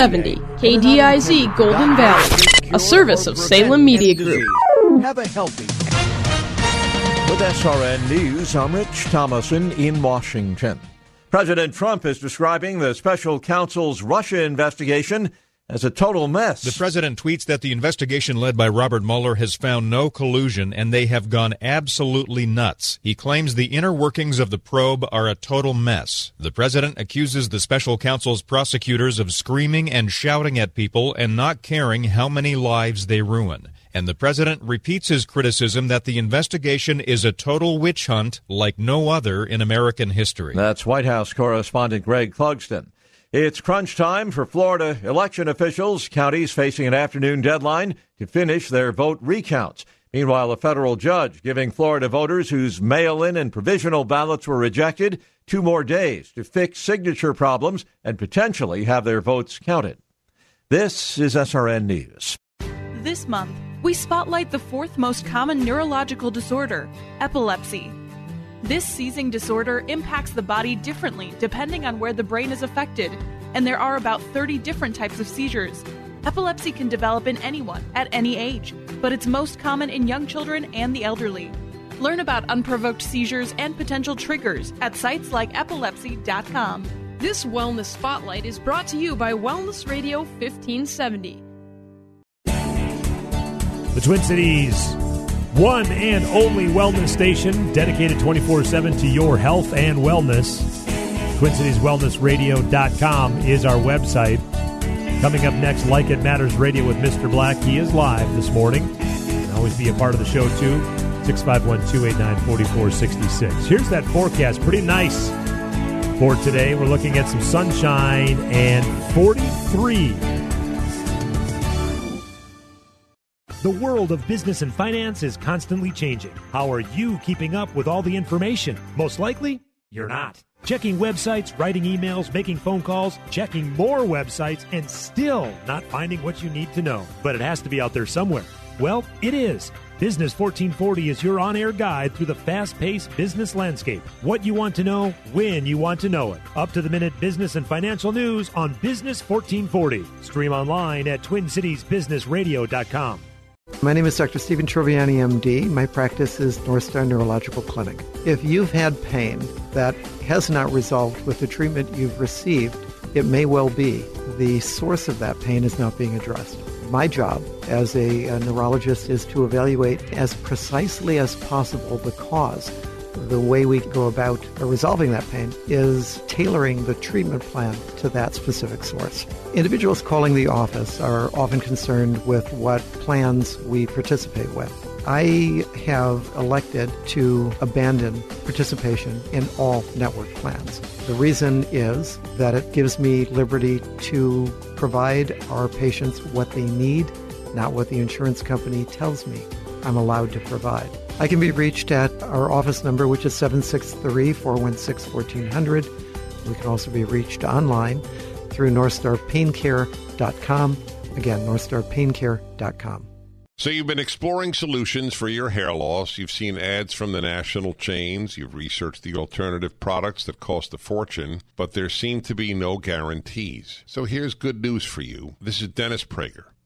70 KDIZ Golden Valley, a service of Salem Media Group. Have a healthy. With SRN News, I'm Rich Thomason in Washington. President Trump is describing the special counsel's Russia investigation as a total mess. The president tweets that the investigation led by Robert Mueller has found no collusion and they have gone absolutely nuts. He claims the inner workings of the probe are a total mess. The president accuses the special counsel's prosecutors of screaming and shouting at people and not caring how many lives they ruin. And the president repeats his criticism that the investigation is a total witch hunt like no other in American history. That's White House correspondent Greg Clugston. It's crunch time for Florida election officials. Counties facing an afternoon deadline to finish their vote recounts. Meanwhile, a federal judge giving Florida voters whose mail in and provisional ballots were rejected two more days to fix signature problems and potentially have their votes counted. This is SRN News. This month, we spotlight the fourth most common neurological disorder epilepsy. This seizing disorder impacts the body differently depending on where the brain is affected, and there are about 30 different types of seizures. Epilepsy can develop in anyone at any age, but it's most common in young children and the elderly. Learn about unprovoked seizures and potential triggers at sites like epilepsy.com. This Wellness Spotlight is brought to you by Wellness Radio 1570. The Twin Cities one and only wellness station dedicated 24 7 to your health and wellness. TwinCitiesWellnessRadio.com is our website. Coming up next, Like It Matters Radio with Mr. Black. He is live this morning. You can always be a part of the show, too. 651 289 4466. Here's that forecast. Pretty nice for today. We're looking at some sunshine and 43 The world of business and finance is constantly changing. How are you keeping up with all the information? Most likely, you're not. Checking websites, writing emails, making phone calls, checking more websites, and still not finding what you need to know. But it has to be out there somewhere. Well, it is. Business 1440 is your on air guide through the fast paced business landscape. What you want to know, when you want to know it. Up to the minute business and financial news on Business 1440. Stream online at TwinCitiesBusinessRadio.com. My name is Dr. Stephen Troviani, MD. My practice is North Star Neurological Clinic. If you've had pain that has not resolved with the treatment you've received, it may well be the source of that pain is not being addressed. My job as a, a neurologist is to evaluate as precisely as possible the cause the way we go about resolving that pain is tailoring the treatment plan to that specific source. Individuals calling the office are often concerned with what plans we participate with. I have elected to abandon participation in all network plans. The reason is that it gives me liberty to provide our patients what they need, not what the insurance company tells me I'm allowed to provide. I can be reached at our office number, which is 763 416 1400. We can also be reached online through NorthstarPainCare.com. Again, NorthstarPainCare.com. So you've been exploring solutions for your hair loss. You've seen ads from the national chains. You've researched the alternative products that cost a fortune, but there seem to be no guarantees. So here's good news for you. This is Dennis Prager.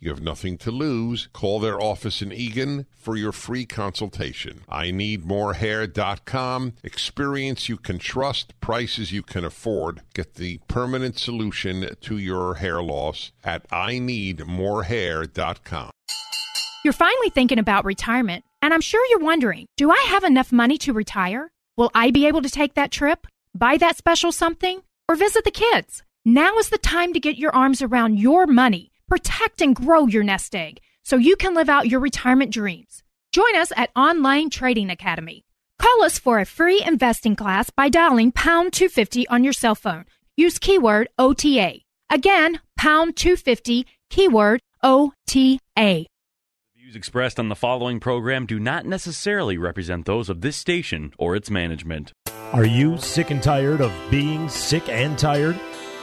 You have nothing to lose. Call their office in Eagan for your free consultation. ineedmorehair.com. Experience you can trust, prices you can afford. Get the permanent solution to your hair loss at ineedmorehair.com. You're finally thinking about retirement, and I'm sure you're wondering do I have enough money to retire? Will I be able to take that trip, buy that special something, or visit the kids? Now is the time to get your arms around your money, protect and grow your nest egg so you can live out your retirement dreams. Join us at Online Trading Academy. Call us for a free investing class by dialing pound 250 on your cell phone. Use keyword OTA. Again, pound 250, keyword OTA views expressed on the following program do not necessarily represent those of this station or its management. Are you sick and tired of being sick and tired?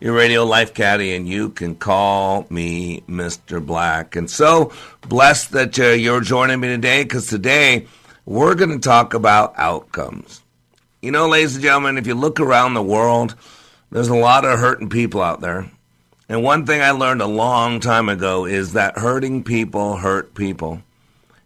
your radio life caddy, and you can call me Mr. Black. And so blessed that uh, you're joining me today because today we're going to talk about outcomes. You know, ladies and gentlemen, if you look around the world, there's a lot of hurting people out there. And one thing I learned a long time ago is that hurting people hurt people.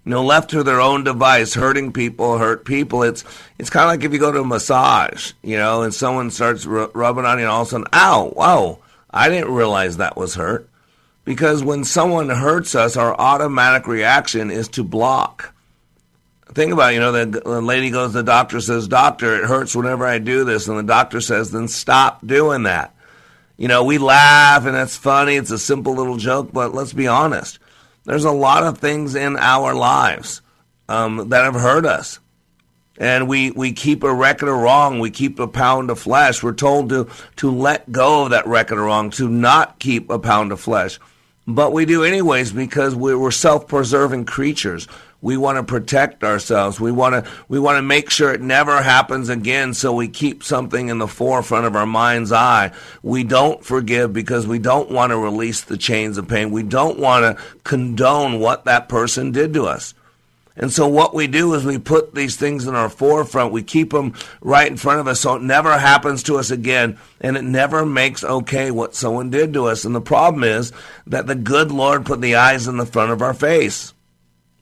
You know, left to their own device, hurting people hurt people. It's it's kind of like if you go to a massage, you know, and someone starts r- rubbing on you, and all of a sudden, ow, wow, I didn't realize that was hurt. Because when someone hurts us, our automatic reaction is to block. Think about it, you know, the, lady goes to the doctor, says, Doctor, it hurts whenever I do this. And the doctor says, then stop doing that. You know, we laugh and it's funny. It's a simple little joke, but let's be honest. There's a lot of things in our lives um, that have hurt us. And we, we keep a record of wrong. We keep a pound of flesh. We're told to, to let go of that record of wrong, to not keep a pound of flesh. But we do anyways because we, we're self preserving creatures. We want to protect ourselves. We want to we want to make sure it never happens again so we keep something in the forefront of our mind's eye. We don't forgive because we don't want to release the chains of pain. We don't want to condone what that person did to us. And so what we do is we put these things in our forefront. We keep them right in front of us so it never happens to us again and it never makes okay what someone did to us. And the problem is that the good Lord put the eyes in the front of our face.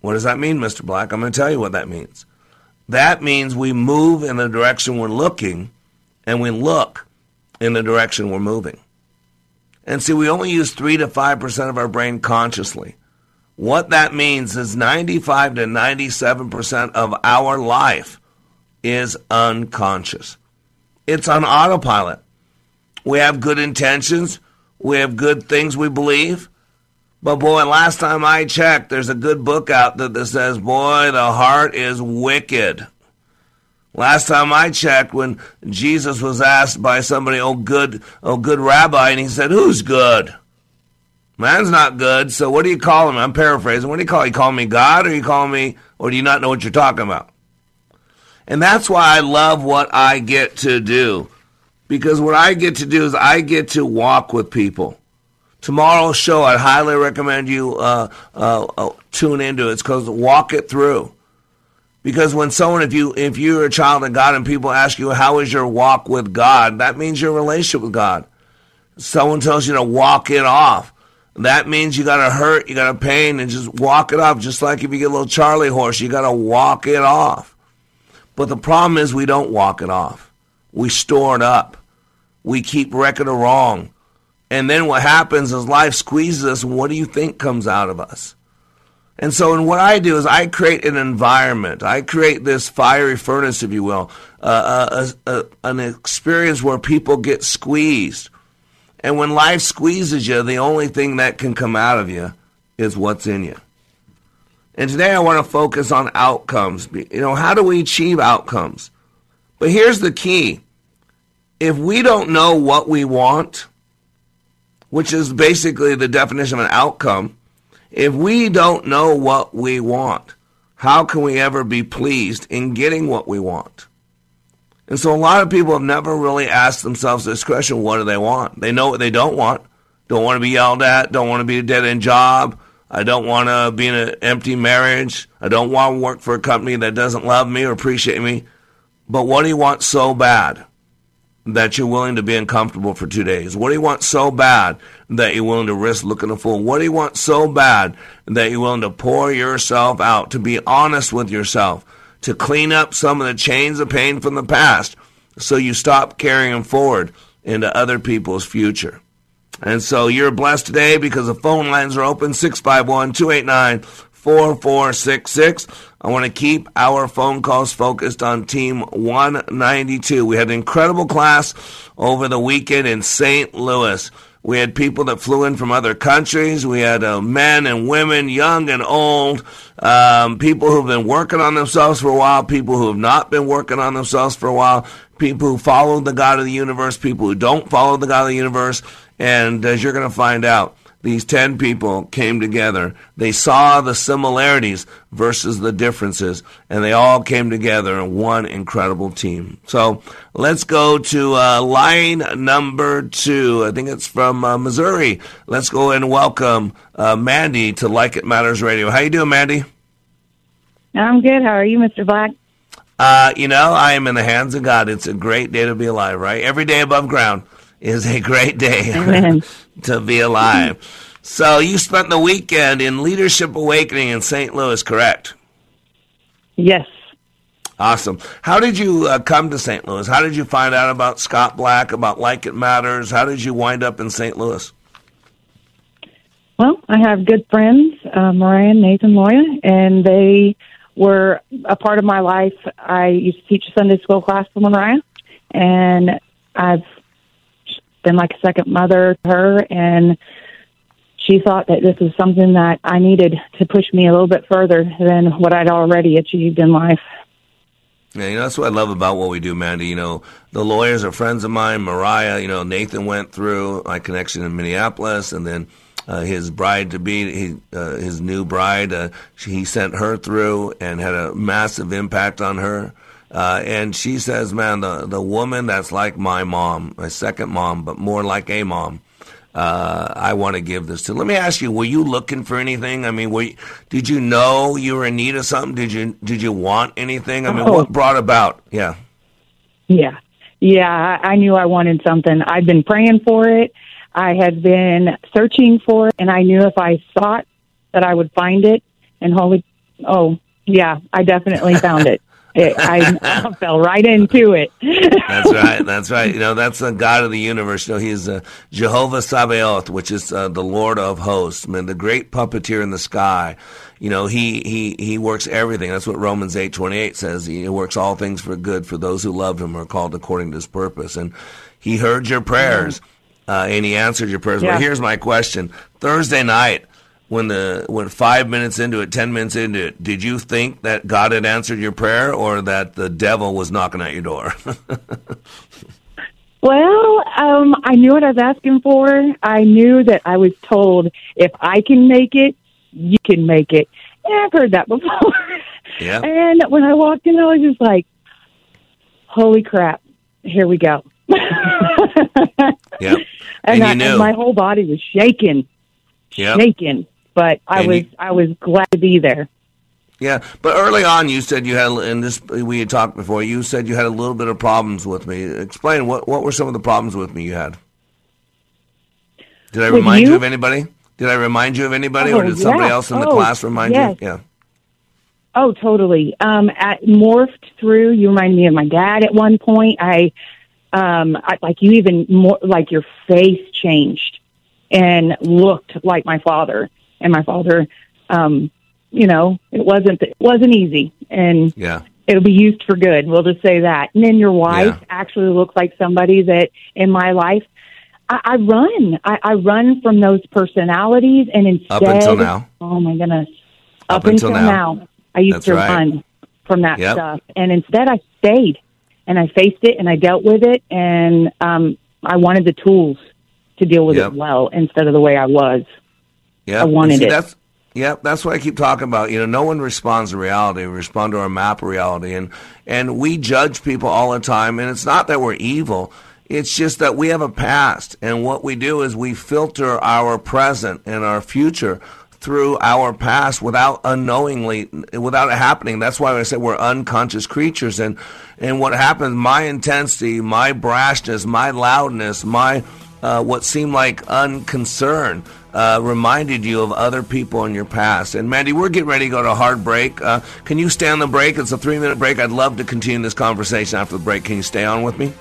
What does that mean, Mr. Black? I'm going to tell you what that means. That means we move in the direction we're looking and we look in the direction we're moving. And see, we only use 3 to 5% of our brain consciously. What that means is 95 to 97% of our life is unconscious. It's on autopilot. We have good intentions, we have good things we believe. But boy, last time I checked, there's a good book out that, that says, boy, the heart is wicked. Last time I checked, when Jesus was asked by somebody, oh good, oh good rabbi, and he said, who's good? Man's not good, so what do you call him? I'm paraphrasing. What do you call? You call me God, or you call me, or do you not know what you're talking about? And that's why I love what I get to do, because what I get to do is I get to walk with people. Tomorrow's show, I'd highly recommend you uh, uh, uh, tune into. It. It's called Walk It Through. Because when someone, if you if you're a child of God and people ask you how is your walk with God, that means your relationship with God. Someone tells you to walk it off. That means you got to hurt, you got to pain, and just walk it off. Just like if you get a little Charlie horse, you got to walk it off. But the problem is we don't walk it off. We store it up. We keep record of wrong. And then what happens is life squeezes us, what do you think comes out of us? And so, and what I do is I create an environment. I create this fiery furnace, if you will, uh, a, a, an experience where people get squeezed. And when life squeezes you, the only thing that can come out of you is what's in you. And today I want to focus on outcomes. You know, how do we achieve outcomes? But here's the key. If we don't know what we want, which is basically the definition of an outcome, if we don't know what we want, how can we ever be pleased in getting what we want? And so a lot of people have never really asked themselves this question what do they want? They know what they don't want. Don't want to be yelled at, don't want to be a dead end job. I don't want to be in an empty marriage. I don't want to work for a company that doesn't love me or appreciate me. But what do you want so bad that you're willing to be uncomfortable for two days? What do you want so bad that you're willing to risk looking a fool? What do you want so bad that you're willing to pour yourself out, to be honest with yourself, to clean up some of the chains of pain from the past so you stop carrying them forward into other people's future? And so you're blessed today because the phone lines are open 651 289 4466. I want to keep our phone calls focused on Team 192. We had an incredible class over the weekend in St. Louis. We had people that flew in from other countries. We had uh, men and women, young and old, um, people who've been working on themselves for a while, people who have not been working on themselves for a while, people who follow the God of the universe, people who don't follow the God of the universe. And as you're going to find out, these 10 people came together. They saw the similarities versus the differences, and they all came together in one incredible team. So let's go to uh, line number two. I think it's from uh, Missouri. Let's go and welcome uh, Mandy to Like It Matters Radio. How you doing, Mandy? I'm good. How are you, Mr. Black? Uh, you know, I am in the hands of God. It's a great day to be alive, right? Every day above ground is a great day to be alive. So you spent the weekend in Leadership Awakening in St. Louis, correct? Yes. Awesome. How did you uh, come to St. Louis? How did you find out about Scott Black, about Like It Matters? How did you wind up in St. Louis? Well, I have good friends, uh, Mariah and Nathan Loya, and they were a part of my life. I used to teach a Sunday school class for Mariah, and I've been like a second mother to her, and she thought that this was something that I needed to push me a little bit further than what I'd already achieved in life. Yeah, you know, that's what I love about what we do, Mandy. You know, the Loyas are friends of mine. Mariah, you know, Nathan went through my connection in Minneapolis, and then uh, his bride to be, uh, his new bride, uh, she, he sent her through and had a massive impact on her. Uh, and she says, man, the, the woman that's like my mom, my second mom, but more like a mom, uh, I want to give this to. Let me ask you: Were you looking for anything? I mean, were you, did you know you were in need of something? Did you did you want anything? I mean, Oh. what brought about? Yeah, Yeah. Yeah, I I knew I wanted something. I'd been praying for it. I had been searching for it, and I knew if I sought that I would find it. And holy, oh, yeah, I definitely found it. it I, I fell right into it. that's right. That's right. You know, that's the God of the universe. You know, He's uh, Jehovah Sabaoth, which is uh, the Lord of hosts, man, the great puppeteer in the sky. You know, he he he works everything. That's what Romans eight twenty eight says. He works all things for good for those who love Him are called according to His purpose. And He heard your prayers, uh, and He answered your prayers. Yeah. But here's my question: Thursday night. When the when five minutes into it, ten minutes into it, did you think that God had answered your prayer, or that the devil was knocking at your door? Well, um, I knew what I was asking for. I knew that I was told if I can make it, you can make it. And I've heard that before. Yeah. And when I walked in, I was just like, "Holy crap! Here we go!" Yeah. and, And I, and my whole body was shaking, Yep. shaking. But I And was, you- I was glad to be there. Yeah, but early on, you said you had, and this we had talked before. You said you had a little bit of problems with me. Explain what what were some of the problems with me you had? Did I With remind you? you? of anybody? Did I remind you of anybody, Oh, or did somebody yeah. else in the Oh, class remind yes. you? Yeah. Oh, totally. Um, at morphed through. You remind me of my dad at one point. I, um, I, like you even more like your face changed and looked like my father. And my father, um, you know, it wasn't it wasn't easy, and Yeah. it'll be used for good. We'll just say that. And then your wife actually looks like somebody that in my life. I, I run. I, I run from those personalities, and instead, Up until now. Oh my goodness! Up Up, until until, now. now. I used That's to right. run from that Yep. stuff, and instead, I stayed and I faced it and I dealt with it, and um, I wanted the tools to deal with Yep. it well instead of the way I was. Yeah, I wanted See, it. That's Yep, that's what I keep talking about. You know, no one responds to reality. We respond to our map of reality, and and we judge people all the time. And it's not that we're evil. It's just that we have a past, and what we do is we filter our present and our future through our past without unknowingly, without it happening. That's why I say we're unconscious creatures, and and what happens, my intensity, my brashness, my loudness, my uh, what seemed like unconcern uh, reminded you of other people in your past. And Mandy, we're getting ready to go to a hard break. Uh, can you stay on the break? It's a three minute break. I'd love to continue this conversation after the break. Can you stay on with me?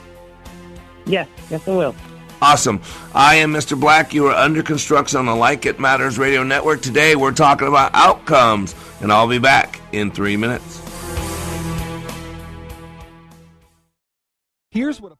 Yes, yes, I will. Awesome. I am Mr. Black. You are under construction on the Like It Matters Radio Network. Today we're talking about outcomes, and I'll be back in three minutes.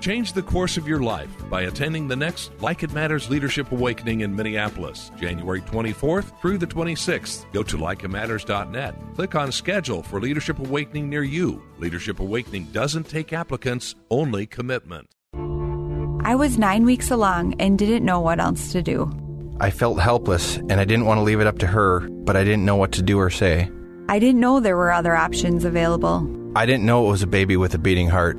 Change the course of your life by attending the next Like It Matters Leadership Awakening in Minneapolis, January 24th through the 26th. Go to likeitmatters.net. Click on Schedule for Leadership Awakening near you. Leadership Awakening doesn't take applicants, only commitment. I was nine weeks along and didn't know what else to do. I felt helpless and I didn't want to leave it up to her, but I didn't know what to do or say. I didn't know there were other options available. I didn't know it was a baby with a beating heart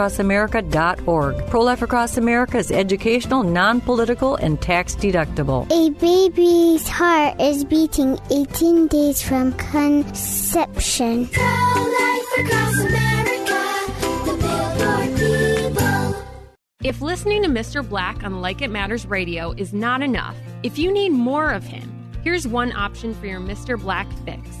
prolifeacrossamerica.org. Pro Life Across America is educational, non political, and tax deductible. A baby's heart is beating 18 days from conception. Pro Life Across America, the billboard people. If listening to Mr. Black on Like It Matters Radio is not enough, if you need more of him, here's one option for your Mr. Black fix.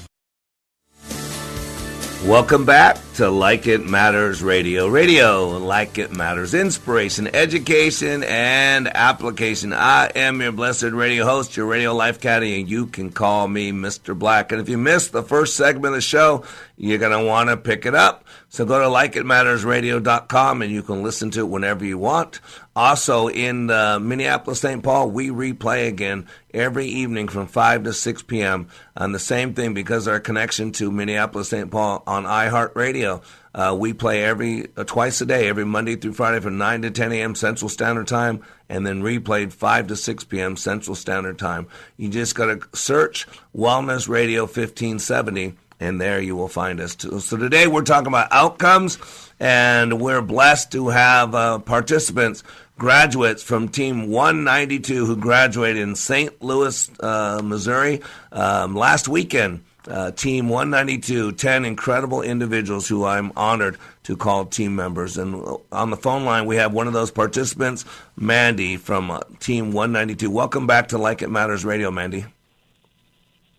Welcome back to Like It Matters Radio. Radio, like it matters, inspiration, education, and application. I am your blessed radio host, your radio life caddy, and you can call me Mr. Black. And if you missed the first segment of the show, you're going to want to pick it up. So go to likeitmattersradio.com and you can listen to it whenever you want. Also in uh, Minneapolis, St. Paul, we replay again every evening from 5 to 6 p.m. on the same thing because our connection to Minneapolis, St. Paul on iHeartRadio. Uh, we play every uh, twice a day, every Monday through Friday from 9 to 10 a.m. Central Standard Time, and then replayed 5 to 6 p.m. Central Standard Time. You just got to search Wellness Radio 1570 and there you will find us too. So today we're talking about outcomes, and we're blessed to have uh, participants, graduates from Team 192 who graduated in St. Louis, uh, Missouri um, last weekend. uh, Team 192, 10 incredible individuals who I'm honored to call team members. And on the phone line, we have one of those participants, Mandy from uh, Team 192. Welcome back to Like It Matters Radio, Mandy.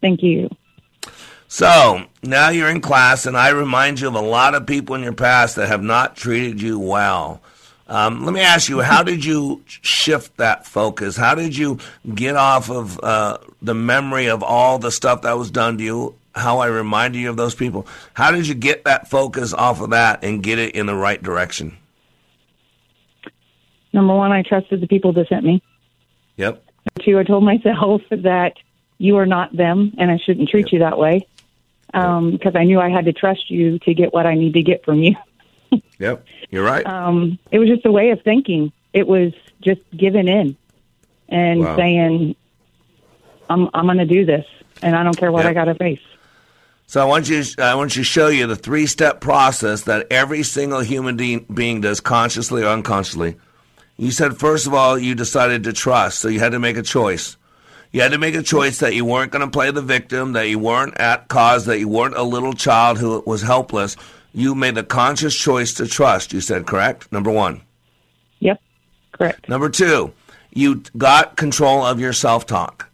Thank you. So now you're in class, and I remind you of a lot of people in your past that have not treated you well. Um, let me ask you, how did you shift that focus? How did you get off of uh, the memory of all the stuff that was done to you? How I reminded you of those people? How did you get that focus off of that and get it in the right direction? Number one, I trusted the people that sent me. Yep. Number two, I told myself that you are not them, and I shouldn't treat yep. you that way because um, I knew I had to trust you to get what I need to get from you. yep, you're right. Um, it was just a way of thinking. It was just giving in and wow. saying, "I'm I'm going to do this, and I don't care what yep. I got to face." So I want you I want you to show you the three step process that every single human de- being does consciously or unconsciously. You said first of all you decided to trust, so you had to make a choice. You had to make a choice that you weren't going to play the victim, that you weren't at cause, that you weren't a little child who was helpless. You made the conscious choice to trust, you said, correct? Number one. Yep, correct. Number two, you got control of your self talk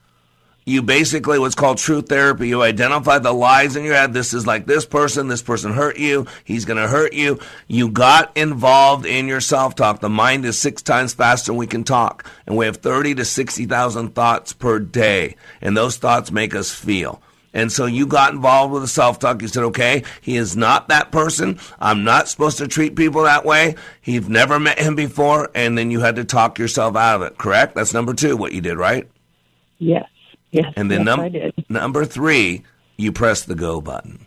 you basically what's called truth therapy. You identify the lies in your head. This is like this person. This person hurt you. He's going to hurt you. You got involved in your self talk. The mind is six times faster than we can talk, and we have thirty to sixty thousand thoughts per day, and those thoughts make us feel. And so you got involved with the self talk. You said, okay, he is not that person. I'm not supposed to treat people that way. You've never met him before. And then you had to talk yourself out of it, correct? That's number two, what you did, right? Yes. Yes. And then yes, num- number three, you press the go button.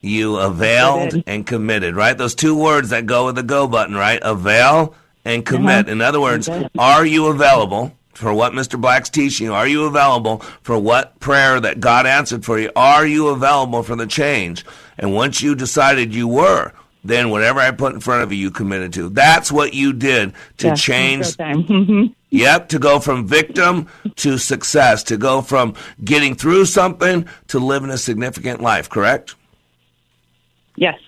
You availed and committed, right? Those two words that go with the go button, right? Avail and commit. Uh-huh. In other words, are you available for what Mr. Black's teaching? Are you available for what prayer that God answered for you? Are you available for the change? And once you decided you were, then whatever I put in front of you, you committed to. That's what you did to yes, change. Mm-hmm. Yep, to go from victim to success, to go from getting through something to living a significant life, correct? Yes.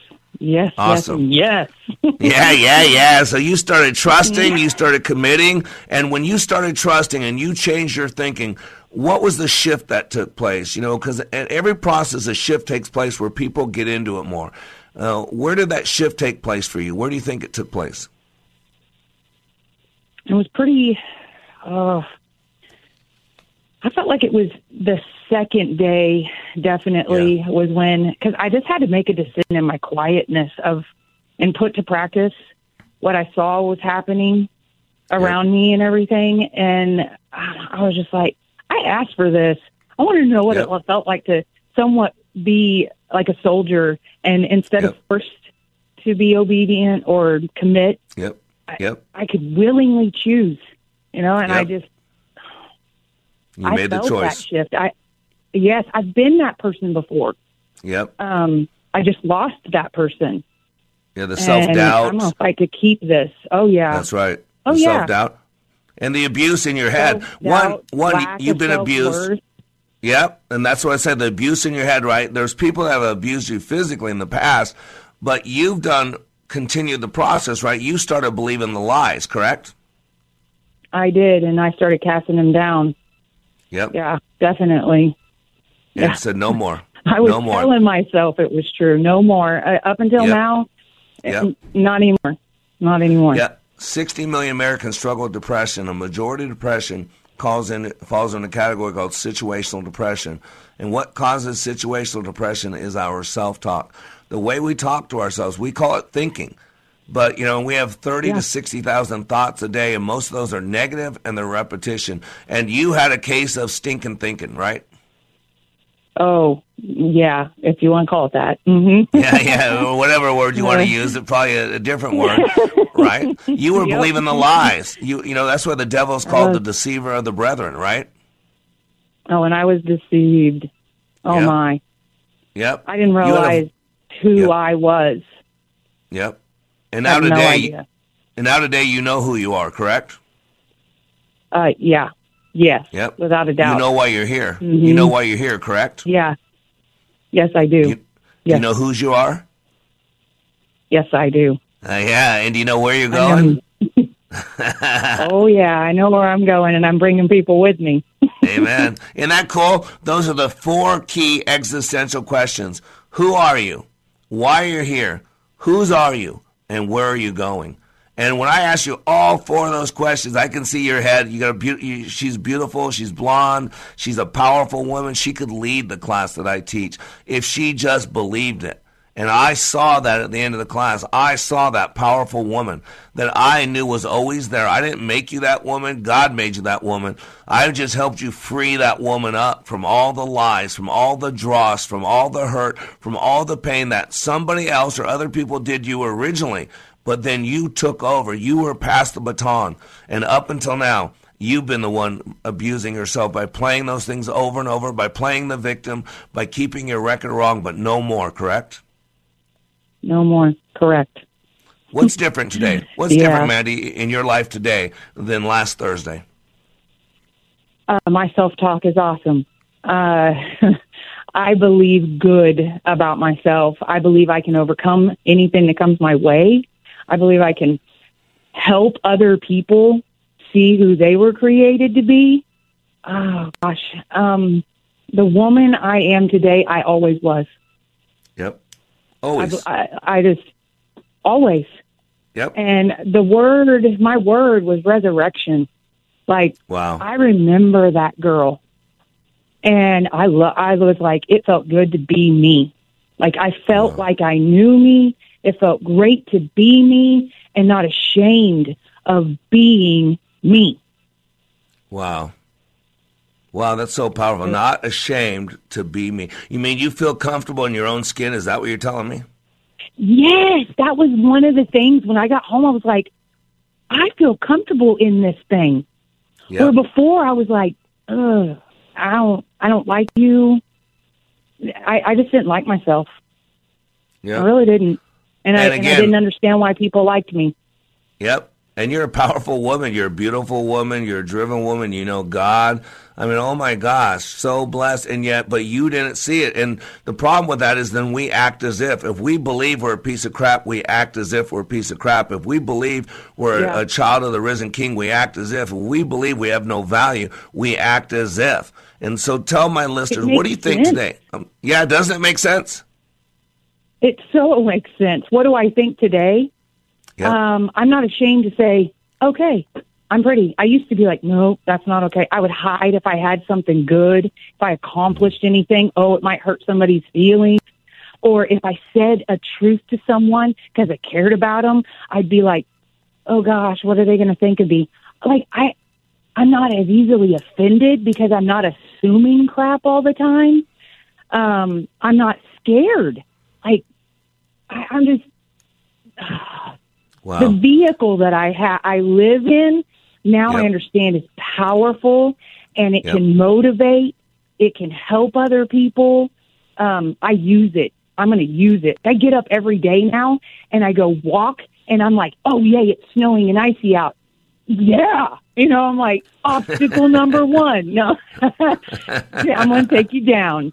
Yes. Awesome. Yes. yes. yeah, yeah, yeah. So you started trusting, you started committing, and when you started trusting and you changed your thinking, what was the shift that took place? You know, because at every process, a shift takes place where people get into it more. Uh, where did that shift take place for you? Where do you think it took place? It was pretty. Uh, I felt like it was the second day. Definitely yeah. was when because I just had to make a decision in my quietness of and put to practice what I saw was happening around yep. me and everything. And I was just like, I asked for this. I wanted to know what yep. it felt like to somewhat be like a soldier and instead yep. of first to be obedient or commit. Yep. Yep. I, I could willingly choose, you know, and yep. I just you I made the choice. That shift. I yes, I've been that person before. Yep. Um, I just lost that person. Yeah, the self doubt. I'm gonna fight to keep this. Oh yeah. That's right. Oh the yeah. Self doubt and the abuse in your head. One, one, you've been abused. Yep, and that's what I said. The abuse in your head, right? There's people that have abused you physically in the past, but you've done continued the process, right? You started believing the lies, correct? I did, and I started casting them down. Yep. Yeah, definitely. And yeah. said no more. I was no more. telling myself it was true. No more. Uh, up until yep. now, yep. not anymore. Not anymore. Yeah. 60 million Americans struggle with depression. A majority of depression calls in falls in a category called situational depression. And what causes situational depression is our self-talk. The way we talk to ourselves, we call it thinking. But you know, we have thirty yeah. to sixty thousand thoughts a day, and most of those are negative and they're repetition. And you had a case of stinking thinking, right? Oh, yeah, if you want to call it that. Mm-hmm. yeah, yeah, whatever word you want to use, it probably a, a different word, right? You were yep. believing the lies. You, you know, that's why the devil's called uh, the deceiver of the brethren, right? Oh, and I was deceived. Oh yep. my. Yep. I didn't realize who yep. I was. Yep. And now today, no and now today, you know who you are, correct? Uh, yeah. Yes. Yep. Without a doubt. You know why you're here. Mm-hmm. You know why you're here, correct? Yeah. Yes, I do. Do you know whose you are? Yes, I do. Uh, yeah, and do you know where you're going? oh yeah, I know where I'm going, and I'm bringing people with me. Amen. Isn't that cool? Those are the four key existential questions. Who are you? Why are you here? Whose are you? And where are you going? And when I ask you all four of those questions, I can see your head. You got a beau- you, she's beautiful. She's blonde. She's a powerful woman. She could lead the class that I teach if she just believed it. And I saw that at the end of the class. I saw that powerful woman that I knew was always there. I didn't make you that woman. God made you that woman. I just helped you free that woman up from all the lies, from all the dross, from all the hurt, from all the pain that somebody else or other people did you originally. But then you took over. You were passed the baton. And up until now, You've been the one abusing yourself by playing those things over and over, by playing the victim, by keeping your record wrong, but no more, correct? No more. Correct. What's different today? What's Yeah. different, Mandy, in your life today than last Thursday? Uh, my self talk is awesome. Uh, I believe good about myself. I believe I can overcome anything that comes my way. I believe I can help other people see who they were created to be. Oh gosh, um, the woman I am today, I always was. Yep. I, Always. I, I just always. Yep. And the word, my word was resurrection. Like Wow. I remember that girl, and I lo- I was like, it felt good to be me. Like I felt like I knew me. It felt great to be me, and not ashamed of being me. Wow. Wow, that's so powerful. Not ashamed to be me. You mean you feel comfortable in your own skin? Is that what you're telling me? Yes, that was one of the things when I got home. I was like, I feel comfortable in this thing. Where before I was like, Ugh, I don't, I don't like you. I, I just didn't like myself. Yeah. I really didn't, and, I, And and I didn't understand why people liked me. Yep. And you're a powerful woman. You're a beautiful woman. You're a driven woman. You know God. I mean, oh my gosh, so blessed. And yet, but you didn't see it. And the problem with that is then we act as if. If we believe we're a piece of crap, we act as if we're a piece of crap. If we believe we're Yeah. a child of the risen king, we act as if. If we believe we have no value, we act as if. And so tell my listeners, what do you think sense. today? Um, yeah, doesn't it make sense? It so makes sense. What do I think today? Yep. Um, I'm not ashamed to say, okay, I'm pretty. I used to be like, no, that's not okay. I would hide if I had something good, if I accomplished anything. Oh, it might hurt somebody's feelings. Or if I said a truth to someone because I cared about them, I'd be like, oh gosh, what are they going to think of me? Like, I, I'm not as easily offended because I'm not assuming crap all the time. Um, I'm not scared. Like, I, I'm just Wow. the vehicle that I ha- I live in now I understand is powerful and it Yep. can motivate. It can help other people. Um, I use it. I'm going to use it. I get up every day now and I go walk and I'm like, oh yay, it's snowing and icy out. Yeah, you know, I'm like obstacle number one. No, yeah, I'm going to take you down.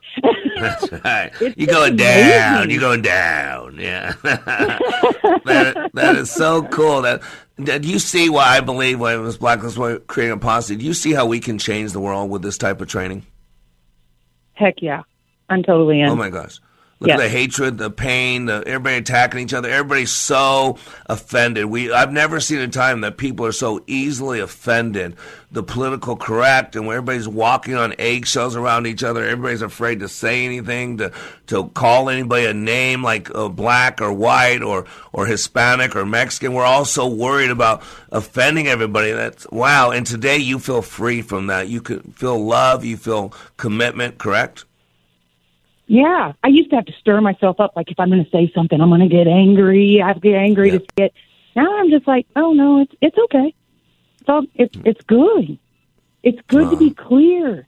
That's right. It's you going just down. amazing. You going down. Yeah. that, that is so cool. That, that you see why I believe when it was Black Lives Matter creating a posse. Do you see how we can change the world with this type of training? Heck yeah, I'm totally in. Oh my gosh. Look at the hatred, the pain, the, everybody attacking each other. Everybody's so offended. We I've never seen a time that people are so easily offended. The political correct and where everybody's walking on eggshells around each other. Everybody's afraid to say anything, to to call anybody a name like uh, black or white or or Hispanic or Mexican. We're all so worried about offending everybody. That's wow. And today you feel free from that. You can feel love. You feel commitment. Correct. Yeah, I used to have to stir myself up. Like if I'm going to say something, I'm going to get angry. I have to get angry to say it. Now I'm just like, oh no, it's it's okay. It's all it's it's good. It's good to be clear.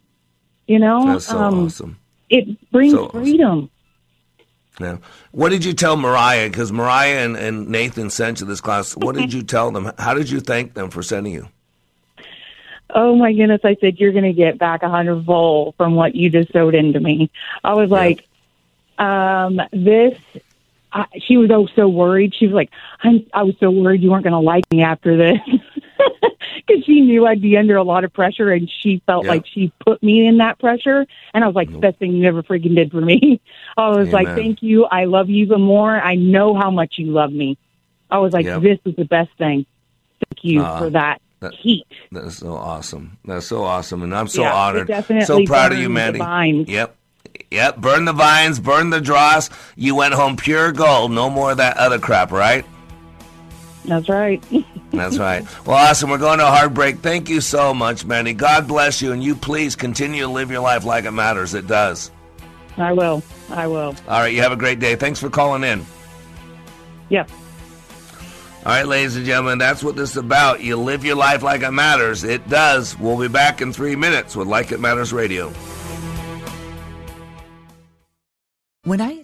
You know, That's so um, awesome. it brings So awesome. freedom. Yeah. What did you tell Mariah? Because Mariah and, and Nathan sent you this class. What did you tell them? How did you thank them for sending you? Oh my goodness! I said you're going to get back a hundred hundredfold from what you just sowed into me. I was like, Um, this, uh, she was oh so worried. She was like, I'm, I was so worried you weren't going to like me after this. Because she knew I'd be under a lot of pressure, and she felt Yeah. like she put me in that pressure. And I was like, the best thing you ever freaking did for me. I was like, thank you. I love you even more. I know how much you love me. I was like, Yep. this is the best thing. Thank you Uh, for that, that- heat. That's so awesome. That's so awesome, and I'm so Yeah, honored, definitely so proud of you, Mandy. vines. Yep, yep. Burn the vines, burn the dross. You went home pure gold. No more of that other crap, right? That's right. That's right. Well, awesome. We're going to a hard break. Thank you so much, Mandy. God bless you, and you please continue to live your life like it matters. It does. I will. I will. All right. You have a great day. Thanks for calling in. Yeah. All right, ladies and gentlemen, that's what this is about. You live your life like it matters. It does. We'll be back in three minutes with Like It Matters Radio. When I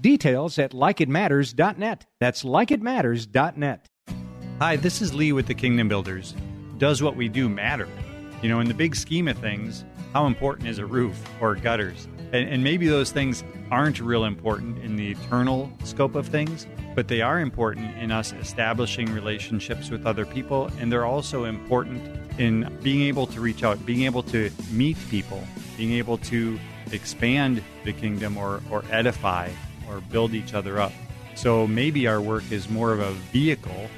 Details at likeitmatters.net. That's likeitmatters.net. Hi, this is Lee with the Kingdom Builders. Does what we do matter? You know, in the big scheme of things, how important is a roof or gutters? And, and maybe those things aren't real important in the eternal scope of things, but they are important in us establishing relationships with other people, and they're also important in being able to reach out, being able to meet people, being able to expand the kingdom or, or edify or build each other up. So maybe our work is more of a vehicle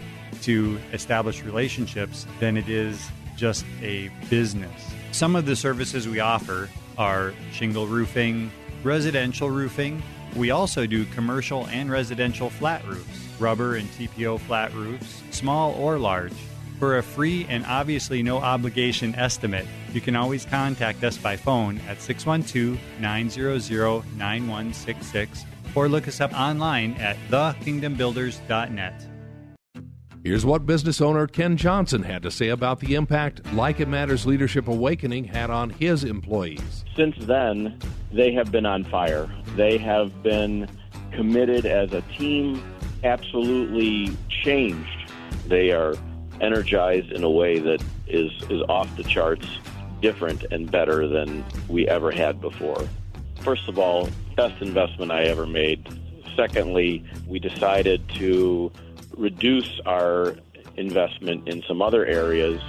to establish relationships than it is just a business. Some of the services we offer are shingle roofing, residential roofing. We also do commercial and residential flat roofs, rubber and TPO flat roofs, small or large. For a free and obviously no obligation estimate, you can always contact us by phone at 612 900 9166 or look us up online at thekingdombuilders.net. Here's what business owner Ken Johnson had to say about the impact Like It Matters Leadership Awakening had on his employees. Since then, they have been on fire. They have been committed as a team, absolutely changed. They are energized in a way that is, is off the charts, different and better than we ever had before. First of all, best investment I ever made. Secondly, we decided to reduce our investment in some other areas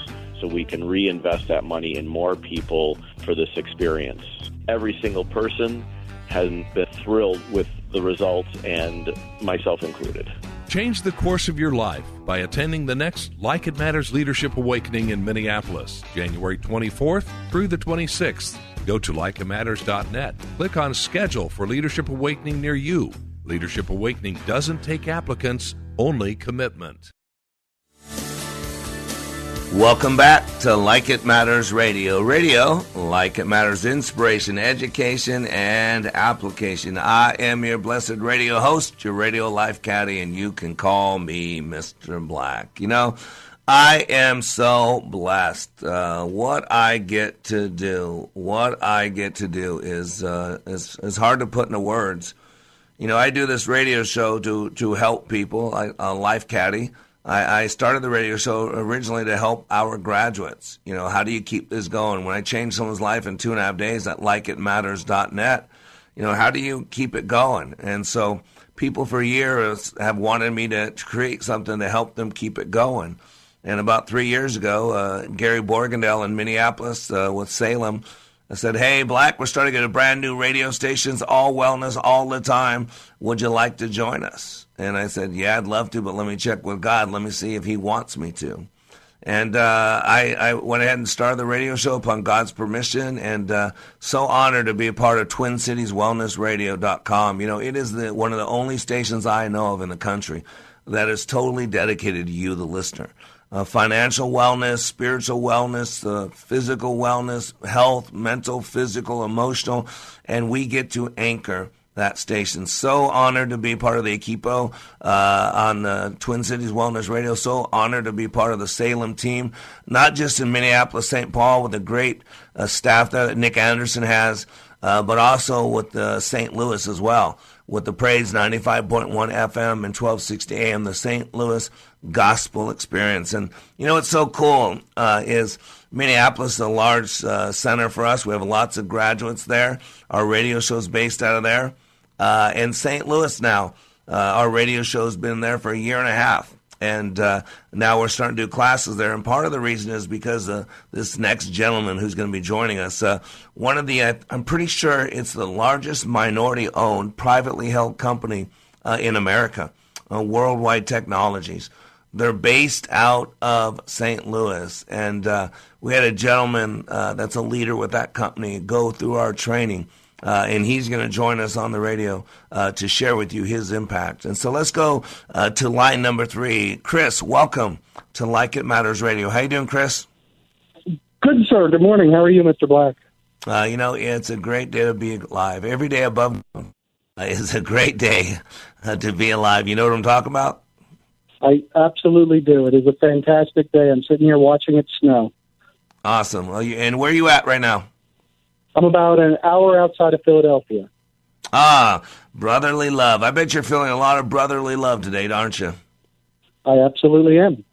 so we can reinvest that money in more people for this experience. Every single person has been thrilled with the results, and myself included. Change the course of your life by attending the next Like It Matters Leadership Awakening in Minneapolis, January 24th through the 26th. Go to likeitmatters.net. Click on Schedule for Leadership Awakening near you. Leadership Awakening doesn't take applicants, only commitment. Welcome back to Like It Matters Radio. Radio, like it matters, inspiration, education, and application. I am your blessed radio host, your radio life caddy, and you can call me Mr. Black. You know, I am so blessed. Uh, what I get to do, what I get to do is, uh, is, is hard to put into words. You know, I do this radio show to, to help people, I, a life caddy. I, I started the radio show originally to help our graduates. You know, how do you keep this going? When I change someone's life in two and a half days at likeitmatters.net, you know, how do you keep it going? And so people for years have wanted me to create something to help them keep it going. And about three years ago, uh, Gary Borgendale in Minneapolis uh, with Salem I said, Hey, Black, we're starting a brand new radio stations, all wellness, all the time. Would you like to join us? And I said, Yeah, I'd love to, but let me check with God. Let me see if He wants me to. And uh, I, I, went ahead and started the radio show upon God's permission, and uh, so honored to be a part of Twin Cities Wellness Radio.com. You know, it is the, one of the only stations I know of in the country that is totally dedicated to you, the listener. Uh, financial wellness, spiritual wellness, uh, physical wellness, health, mental, physical, emotional, and we get to anchor that station. So honored to be part of the equipo uh, on the Twin Cities Wellness Radio. So honored to be part of the Salem team, not just in Minneapolis, St. Paul, with the great uh, staff that Nick Anderson has, uh, but also with uh, St. Louis as well, with the Praise 95.1 FM and 1260 AM, the St. Louis Gospel Experience. And you know what's so cool uh, is Minneapolis is a large uh, center for us. We have lots of graduates there. Our radio show is based out of there uh, in St. Louis now. Uh, our radio show's been there for a year and a half. And uh, now we're starting to do classes there. And part of the reason is because uh, this next gentleman who's going to be joining us, uh, one of the, I'm pretty sure it's the largest minority owned, privately held company uh, in America, uh, Worldwide Technologies. They're based out of St. Louis. And uh, we had a gentleman that's a leader with that company go through our training uh, and he's going to join us on the radio uh, to share with you his impact. And so let's go uh, to line number three. Chris, welcome to Like It Matters Radio. How you doing, Chris? Good, sir. Good morning. How are you, Mr. Black? Uh, you know, it's a great day to be alive. Every day above is a great day uh, to be alive. You know what I'm talking about? I absolutely do. It is a fantastic day. I'm sitting here watching it snow. Awesome. Well, you, and where are you at right now? I'm about an hour outside of Philadelphia. Ah, brotherly love. I bet you're feeling a lot of brotherly love today, aren't you? I absolutely am.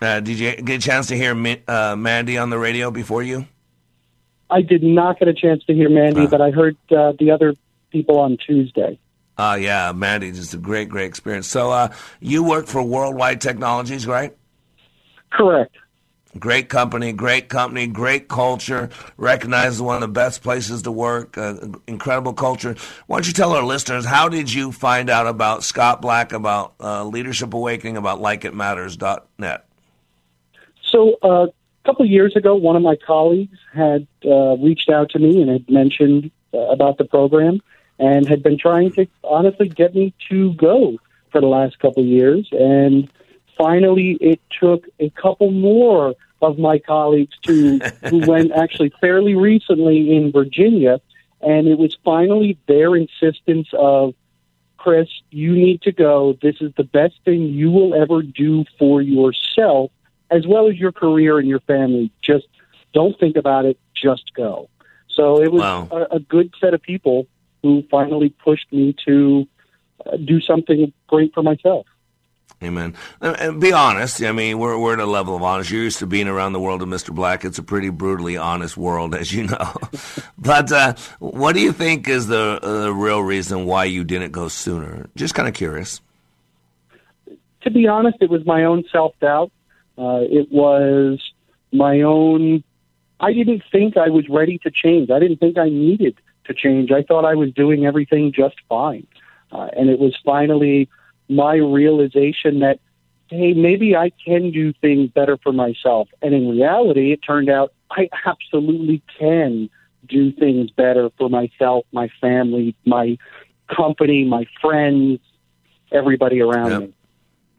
Uh, did you get a chance to hear uh, Mandy on the radio before you? I did not get a chance to hear Mandy, uh. but I heard uh, the other people on Tuesday. Uh, yeah, Mandy, just a great, great experience. So uh, you work for Worldwide Technologies, right? Correct. Great company, great company, great culture. Recognized as one of the best places to work. Uh, incredible culture. Why don't you tell our listeners how did you find out about Scott Black, about uh, Leadership Awakening, about LikeItMatters.net? So uh, a couple of years ago, one of my colleagues had uh, reached out to me and had mentioned uh, about the program and had been trying to honestly get me to go for the last couple years and finally, it took a couple more of my colleagues to who went actually fairly recently in Virginia, and it was finally their insistence of Chris, you need to go. This is the best thing you will ever do for yourself, as well as your career and your family. Just don't think about it. Just go. So it was wow. a, a good set of people who finally pushed me to uh, do something great for myself. Amen. And be honest. I mean, we're we're at a level of honest. You're used to being around the world of Mr. Black. It's a pretty brutally honest world, as you know. but uh, what do you think is the uh, real reason why you didn't go sooner? Just kind of curious. To be honest, it was my own self doubt. Uh, it was my own. I didn't think I was ready to change. I didn't think I needed to change. I thought I was doing everything just fine, uh, and it was finally my realization that, hey, maybe I can do things better for myself. And in reality, it turned out I absolutely can do things better for myself, my family, my company, my friends, everybody around yep. me.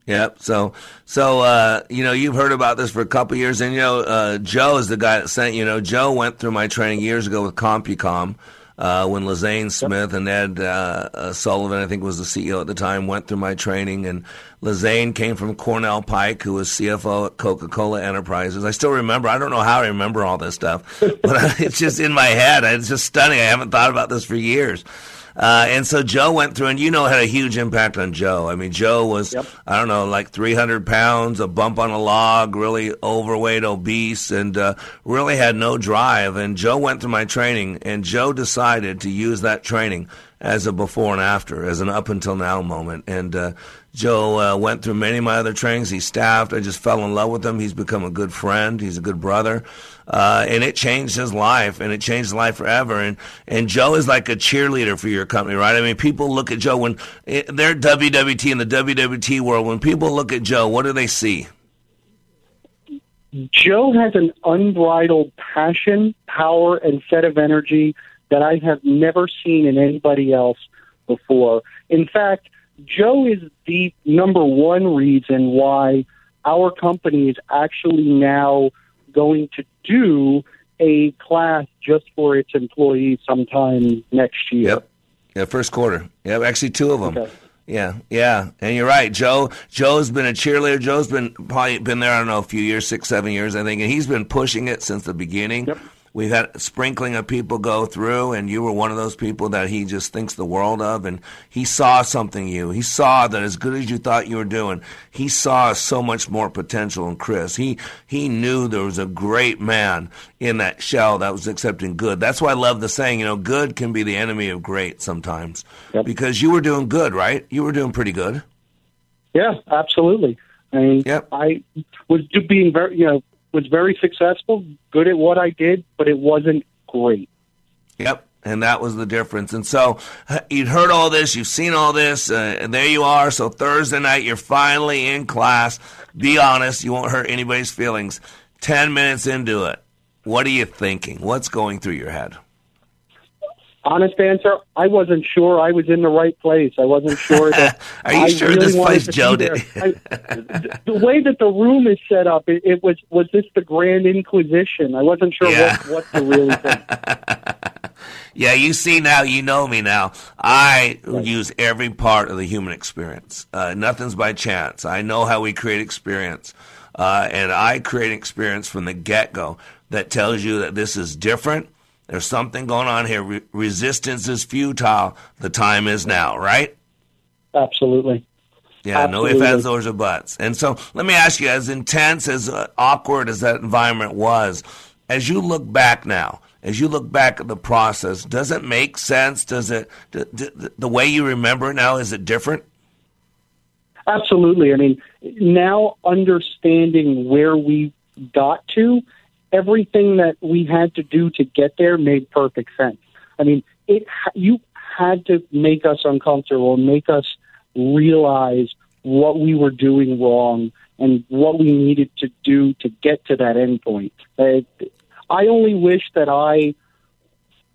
Yep. So, so uh, you know, you've heard about this for a couple years, and you know, uh, Joe is the guy that sent. You know, Joe went through my training years ago with CompuCom uh, when Lazane Smith and Ed uh, uh, Sullivan, I think was the CEO at the time, went through my training. And Lazane came from Cornell Pike, who was CFO at Coca Cola Enterprises. I still remember, I don't know how I remember all this stuff, but it's just in my head. It's just stunning. I haven't thought about this for years. Uh, and so Joe went through, and you know, had a huge impact on Joe. I mean, Joe was, yep. I don't know, like 300 pounds, a bump on a log, really overweight, obese, and uh, really had no drive. And Joe went through my training, and Joe decided to use that training as a before and after, as an up until now moment. And uh, Joe uh, went through many of my other trainings. He staffed. I just fell in love with him. He's become a good friend. He's a good brother. Uh, and it changed his life, and it changed his life forever. And and Joe is like a cheerleader for your company, right? I mean, people look at Joe when they're WWT in the WWT world. When people look at Joe, what do they see? Joe has an unbridled passion, power, and set of energy that I have never seen in anybody else before. In fact, Joe is the number one reason why our company is actually now going to do a class just for its employees sometime next year. Yep. Yeah, first quarter. Yeah, actually two of them. Okay. Yeah, yeah, and you're right. Joe, Joe's been a cheerleader. Joe's been probably been there. I don't know, a few years, six, seven years, I think, and he's been pushing it since the beginning. Yep. We've had a sprinkling of people go through, and you were one of those people that he just thinks the world of. And he saw something you. He saw that as good as you thought you were doing, he saw so much more potential in Chris. He he knew there was a great man in that shell that was accepting good. That's why I love the saying. You know, good can be the enemy of great sometimes, because you were doing good, right? You were doing pretty good. Yeah, absolutely. I mean, I was being very, you know, was very successful, good at what I did, but it wasn't great. Yep. And that was the difference. And so you'd heard all this, you've seen all this, uh, and there you are. So Thursday night, you're finally in class. Be honest, you won't hurt anybody's feelings. 10 minutes into it, what are you thinking? What's going through your head? Honest answer, I wasn't sure I was in the right place. I wasn't sure that. Are you I sure really this place Joe did? I, the way that the room is set up, it, it was was this the Grand Inquisition? I wasn't sure Yeah. what what to really think. Yeah, you see now, you know me now. I use every part of the human experience. Uh, nothing's by chance. I know how we create experience. Uh, and I create experience from the get go that tells you that this is different. There's something going on here. Re- resistance is futile. The time is now, right? Absolutely. Yeah, no ifs, ands, ors, or buts. And so let me ask you, as intense, as uh, awkward as that environment was, as you look back now, as you look back at the process, does it make sense? Does it, d- d- the way you remember it now, is it different? Absolutely. I mean, now understanding where we got to, everything that we had to do to get there made perfect sense. I mean, it you had to make us uncomfortable and make us realize what we were doing wrong and what we needed to do to get to that end point. Uh, I only wish that I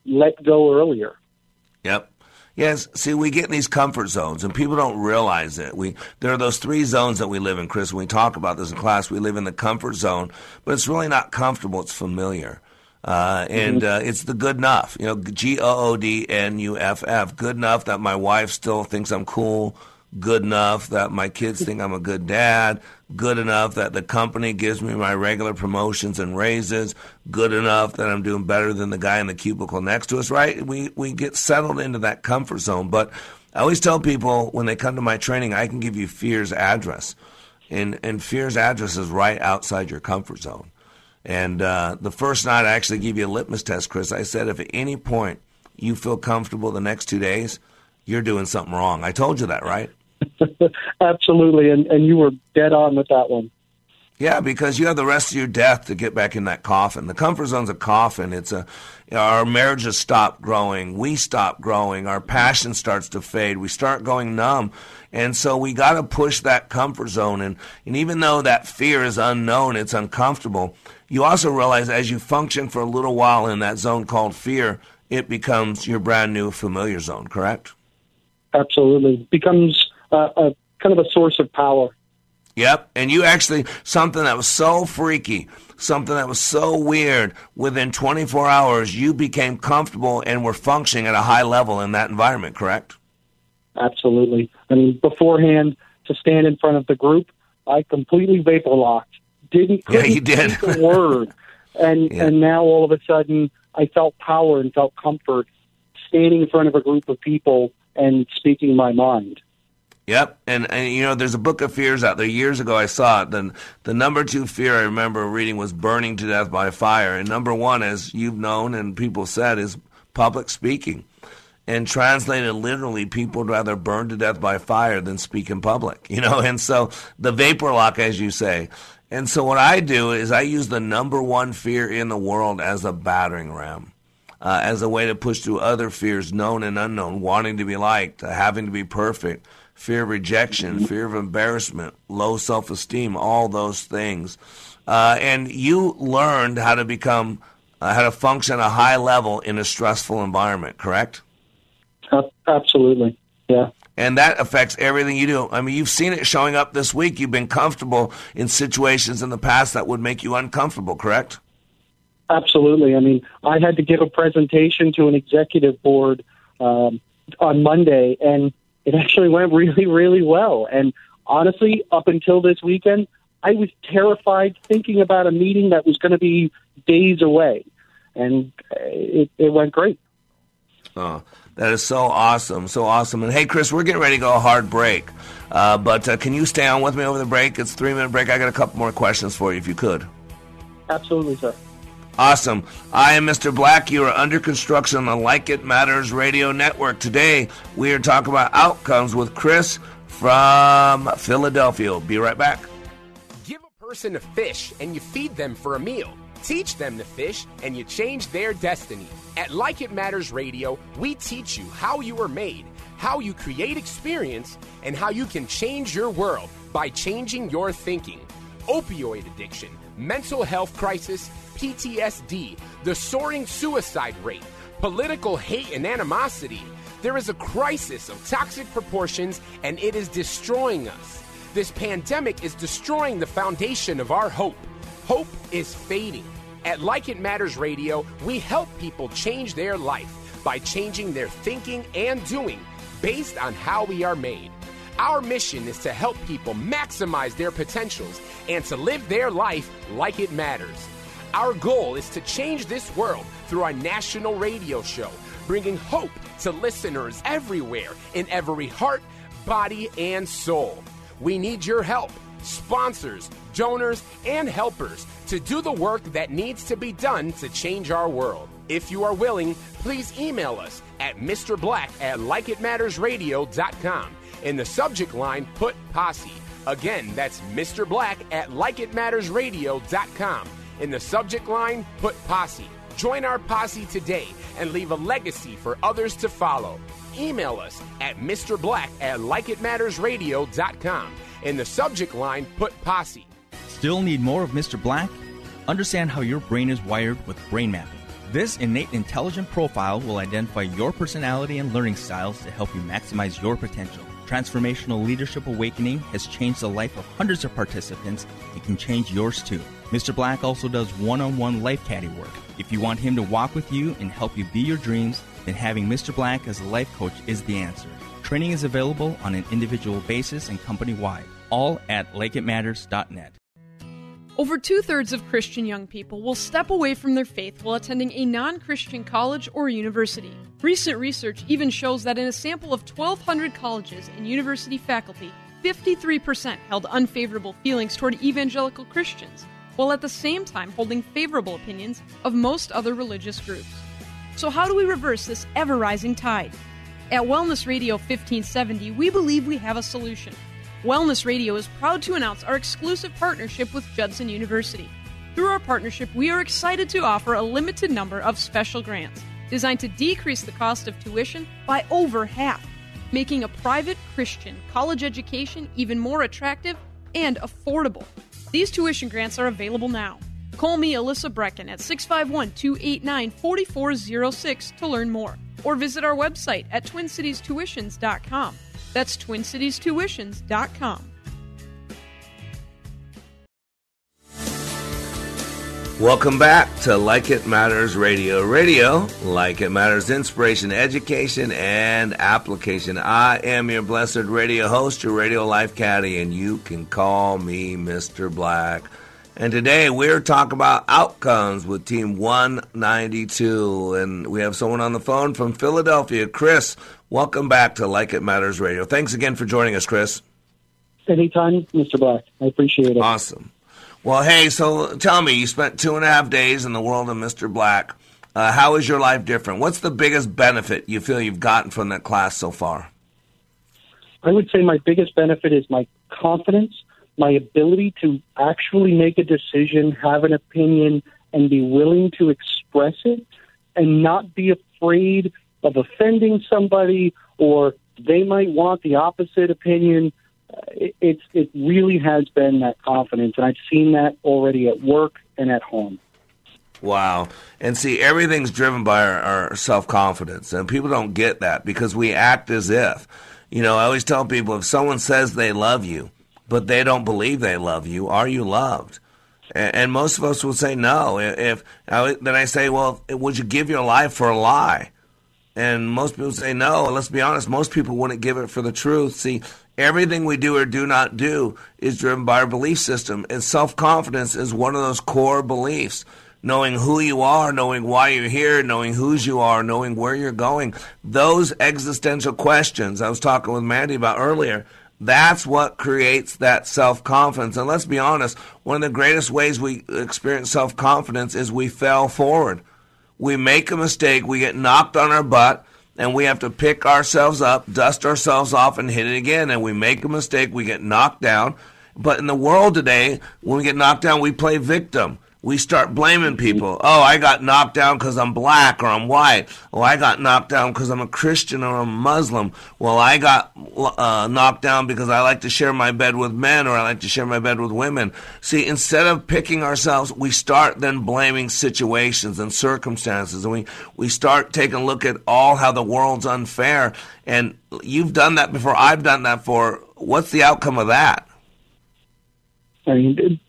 let go earlier. Yep. Yes. See, we get in these comfort zones, and people don't realize it. We there are those three zones that we live in, Chris. When we talk about this in class, we live in the comfort zone, but it's really not comfortable. It's familiar, uh, and uh, it's the good enough. You know, G O O D N U F F. Good enough that my wife still thinks I'm cool. Good enough that my kids think I'm a good dad. Good enough that the company gives me my regular promotions and raises. Good enough that I'm doing better than the guy in the cubicle next to us, right? We, we get settled into that comfort zone. But I always tell people when they come to my training, I can give you fear's address. And, and fear's address is right outside your comfort zone. And uh, the first night, I actually gave you a litmus test, Chris. I said, if at any point you feel comfortable the next two days, you're doing something wrong. I told you that, right? Absolutely, and, and you were dead on with that one. Yeah, because you have the rest of your death to get back in that coffin. The comfort zone's a coffin. It's a our marriages stop growing. We stop growing. Our passion starts to fade. We start going numb. And so we got to push that comfort zone. And, and even though that fear is unknown, it's uncomfortable, you also realize as you function for a little while in that zone called fear, it becomes your brand new familiar zone, correct? Absolutely, becomes uh, a kind of a source of power. Yep. And you actually, something that was so freaky, something that was so weird, within 24 hours, you became comfortable and were functioning at a high level in that environment, correct? Absolutely. I mean, beforehand to stand in front of the group, I completely vapor locked. Didn't Yeah, you did. speak a word, and Yeah. and now all of a sudden I felt power and felt comfort standing in front of a group of people and speaking my mind. Yep, and, and you know, there's a book of fears out there. Years ago, I saw it. The the number two fear I remember reading was burning to death by fire, and number one, as you've known and people said, is public speaking. and translated literally, people would rather burn to death by fire than speak in public, you know? And so the vapor lock, as you say. And so what I do is I use the number one fear in the world as a battering ram. Uh, as a way to push through other fears, known and unknown, wanting to be liked, having to be perfect, fear of rejection, fear of embarrassment, low self esteem, all those things. Uh, and you learned how to become, uh, how to function at a high level in a stressful environment, correct? Absolutely. Yeah. And that affects everything you do. I mean, you've seen it showing up this week. You've been comfortable in situations in the past that would make you uncomfortable, correct? Absolutely. I mean, I had to give a presentation to an executive board um, on Monday, and it actually went really, really well. And honestly, up until this weekend, I was terrified thinking about a meeting that was going to be days away, and it, it went great. Oh, that is so awesome, so awesome. And hey, Chris, we're getting ready to go a hard break, uh, but uh, can you stay on with me over the break? It's three minute break. I got a couple more questions for you, if you could. Absolutely, sir. Awesome. I am Mr. Black. You are under construction on the Like It Matters radio network. Today, we are talking about outcomes with Chris from Philadelphia. Be right back. Give a person a fish and you feed them for a meal. Teach them to fish and you change their destiny. At Like It Matters Radio, we teach you how you are made, how you create experience, and how you can change your world by changing your thinking. Opioid addiction, mental health crisis, PTSD, the soaring suicide rate, political hate and animosity. There is a crisis of toxic proportions and it is destroying us. This pandemic is destroying the foundation of our hope. Hope is fading. At Like It Matters Radio, we help people change their life by changing their thinking and doing based on how we are made. Our mission is to help people maximize their potentials and to live their life like it matters. Our goal is to change this world through our national radio show, bringing hope to listeners everywhere in every heart, body, and soul. We need your help, sponsors, donors, and helpers to do the work that needs to be done to change our world. If you are willing, please email us at Mr. Black at likeitmattersradio.com. In the subject line, put posse. Again, that's Mr. Black at likeitmattersradio.com. In the subject line, put posse. Join our posse today and leave a legacy for others to follow. Email us at Mr. Black at likeitmattersradio.com. In the subject line, put posse. Still need more of Mr. Black? Understand how your brain is wired with brain mapping. This innate intelligent profile will identify your personality and learning styles to help you maximize your potential. Transformational Leadership Awakening has changed the life of hundreds of participants and can change yours too. Mr. Black also does one on one life caddy work. If you want him to walk with you and help you be your dreams, then having Mr. Black as a life coach is the answer. Training is available on an individual basis and company wide, all at likeitmatters.net. Over two thirds of Christian young people will step away from their faith while attending a non Christian college or university. Recent research even shows that in a sample of 1,200 colleges and university faculty, 53% held unfavorable feelings toward evangelical Christians, while at the same time holding favorable opinions of most other religious groups. So, how do we reverse this ever rising tide? At Wellness Radio 1570, we believe we have a solution. Wellness Radio is proud to announce our exclusive partnership with Judson University. Through our partnership, we are excited to offer a limited number of special grants designed to decrease the cost of tuition by over half, making a private Christian college education even more attractive and affordable. These tuition grants are available now. Call me, Alyssa Brecken, at 651 289 4406 to learn more, or visit our website at twincitiestuitions.com. That's twincitiestuitions.com. Welcome back to Like It Matters Radio. Radio, like it matters, inspiration, education, and application. I am your blessed radio host, your radio life caddy, and you can call me Mr. Black. And today we're talking about outcomes with Team 192. And we have someone on the phone from Philadelphia. Chris, welcome back to Like It Matters Radio. Thanks again for joining us, Chris. Anytime, Mr. Black. I appreciate it. Awesome. Well, hey, so tell me, you spent two and a half days in the world of Mr. Black. Uh, how is your life different? What's the biggest benefit you feel you've gotten from that class so far? I would say my biggest benefit is my confidence, my ability to actually make a decision, have an opinion, and be willing to express it and not be afraid of offending somebody or they might want the opposite opinion. Uh, It, it's it really has been that confidence, and I've seen that already at work and at home. Wow. And see, everything's driven by our, our self confidence. And people don't get that because we act as if. You know, I always tell people if someone says they love you, but they don't believe they love you, are you loved? And, and most of us will say no. If I, Then I say, well, would you give your life for a lie? And most people say no. And let's be honest, most people wouldn't give it for the truth. See, everything we do or do not do is driven by our belief system. And self confidence is one of those core beliefs. Knowing who you are, knowing why you're here, knowing whose you are, knowing where you're going. Those existential questions I was talking with Mandy about earlier. That's what creates that self confidence. And let's be honest, one of the greatest ways we experience self confidence is we fell forward we make a mistake, we get knocked on our butt, and we have to pick ourselves up, dust ourselves off, and hit it again. And we make a mistake, we get knocked down. But in the world today, when we get knocked down, we play victim. We start blaming people. Oh, I got knocked down because I'm black or I'm white. Oh, I got knocked down because I'm a Christian or I'm a Muslim. Well, I got uh, knocked down because I like to share my bed with men or I like to share my bed with women. See, instead of picking ourselves, we start then blaming situations and circumstances, and we we start taking a look at all how the world's unfair. And you've done that before. I've done that for. What's the outcome of that? I mean,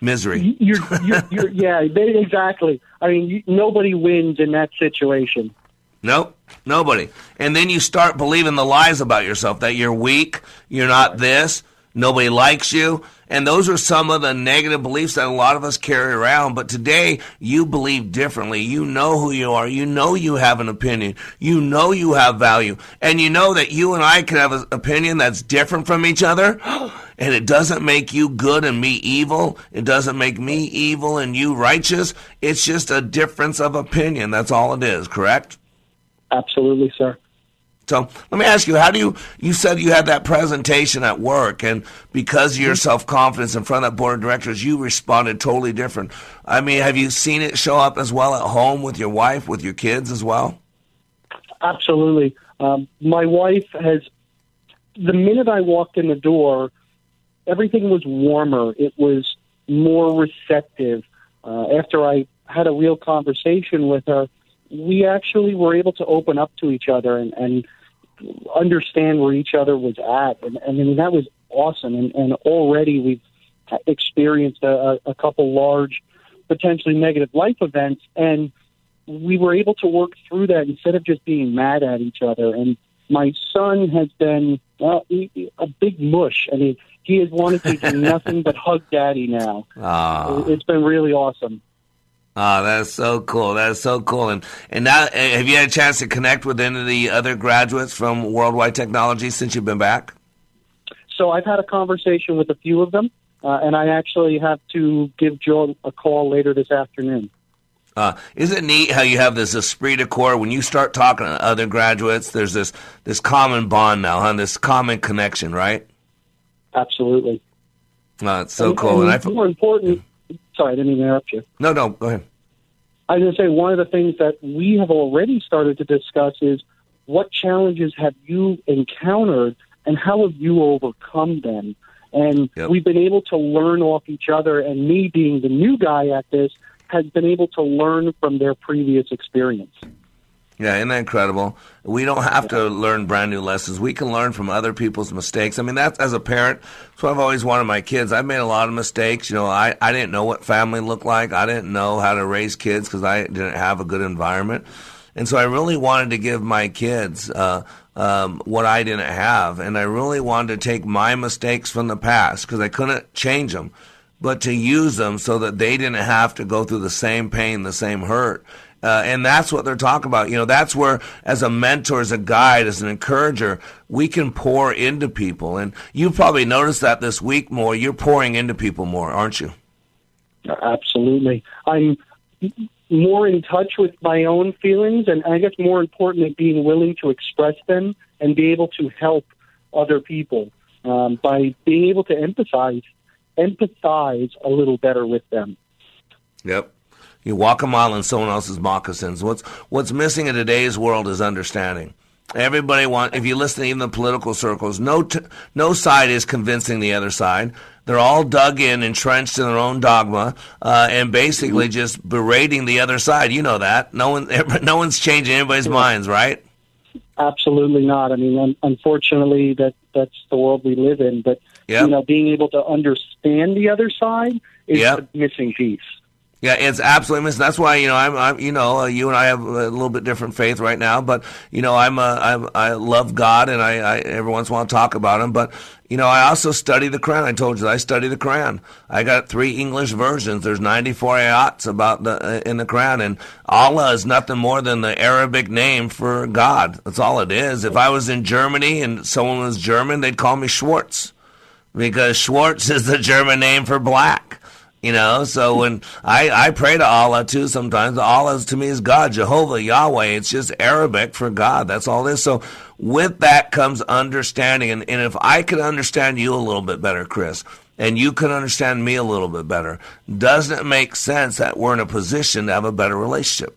Misery. You're, you're, you're, yeah, exactly. I mean, nobody wins in that situation. Nope, nobody. And then you start believing the lies about yourself that you're weak, you're not this, nobody likes you. And those are some of the negative beliefs that a lot of us carry around. But today, you believe differently. You know who you are. You know you have an opinion. You know you have value. And you know that you and I can have an opinion that's different from each other. And it doesn't make you good and me evil. It doesn't make me evil and you righteous. It's just a difference of opinion. That's all it is, correct? Absolutely, sir. So let me ask you, how do you, you said you had that presentation at work and because of your self-confidence in front of that board of directors, you responded totally different. I mean, have you seen it show up as well at home with your wife, with your kids as well? Absolutely. Um, my wife has, the minute I walked in the door, everything was warmer. It was more receptive. Uh, after I had a real conversation with her, we actually were able to open up to each other and, and understand where each other was at. And, and I mean, that was awesome. And, and already we've experienced a, a couple large, potentially negative life events. And we were able to work through that instead of just being mad at each other. And my son has been uh, a big mush. I mean, he has wanted to do nothing but hug daddy now. Ah. It's been really awesome. Ah, that's so cool. That's so cool. And and now, eh, have you had a chance to connect with any of the other graduates from Worldwide Technology since you've been back? So I've had a conversation with a few of them, uh, and I actually have to give Joe a call later this afternoon. Uh, isn't it neat how you have this esprit de corps when you start talking to other graduates? There's this this common bond now, huh? This common connection, right? Absolutely. Uh, it's so And- cool. And And I, more important, sorry, I didn't mean to interrupt you. no, no, go ahead. I was going to say one of the things that we have already started to discuss is what challenges have you encountered and how have you overcome them? And we've been able to learn off each other, and me being the new guy at this has been able to learn from their previous experience. Yeah, isn't that incredible? We don't have to learn brand new lessons. We can learn from other people's mistakes. I mean, that's as a parent, that's what I've always wanted my kids. I've made a lot of mistakes. You know, I, I didn't know what family looked like. I didn't know how to raise kids because I didn't have a good environment. And so I really wanted to give my kids uh, um, what I didn't have. And I really wanted to take my mistakes from the past because I couldn't change them, but to use them so that they didn't have to go through the same pain, the same hurt. Uh, and that's what they're talking about. You know, that's where, as a mentor, as a guide, as an encourager, we can pour into people. And you probably noticed that this week more. You're pouring into people more, aren't you? Absolutely. I'm more in touch with my own feelings, and I guess more importantly, being willing to express them and be able to help other people um, by being able to empathize, empathize a little better with them. Yep. You walk a mile in someone else's moccasins. What's what's missing in today's world is understanding. Everybody want. If you listen to even the political circles, no t- no side is convincing the other side. They're all dug in, entrenched in their own dogma, uh, and basically just berating the other side. You know that. No one, no one's changing anybody's minds, right? Absolutely not. I mean, un- unfortunately, that that's the world we live in. But Yep. you know, being able to understand the other side is Yep. the missing piece. Yeah, it's absolutely missing. That's why you know I'm, I'm you know uh, you and I have a little bit different faith right now, but you know I'm, uh, I'm I love God and I, I every once in a while talk about Him, but you know I also study the Quran. I told you I study the Quran. I got three English versions. There's 94 ayats about the uh, in the Quran, and Allah is nothing more than the Arabic name for God. That's all it is. If I was in Germany and someone was German, they'd call me Schwartz because Schwartz is the German name for black. You know, so when I, I pray to Allah too sometimes, Allah to me is God, Jehovah, Yahweh. It's just Arabic for God. That's all it is. So with that comes understanding. And, and if I could understand you a little bit better, Chris, and you can understand me a little bit better, doesn't it make sense that we're in a position to have a better relationship?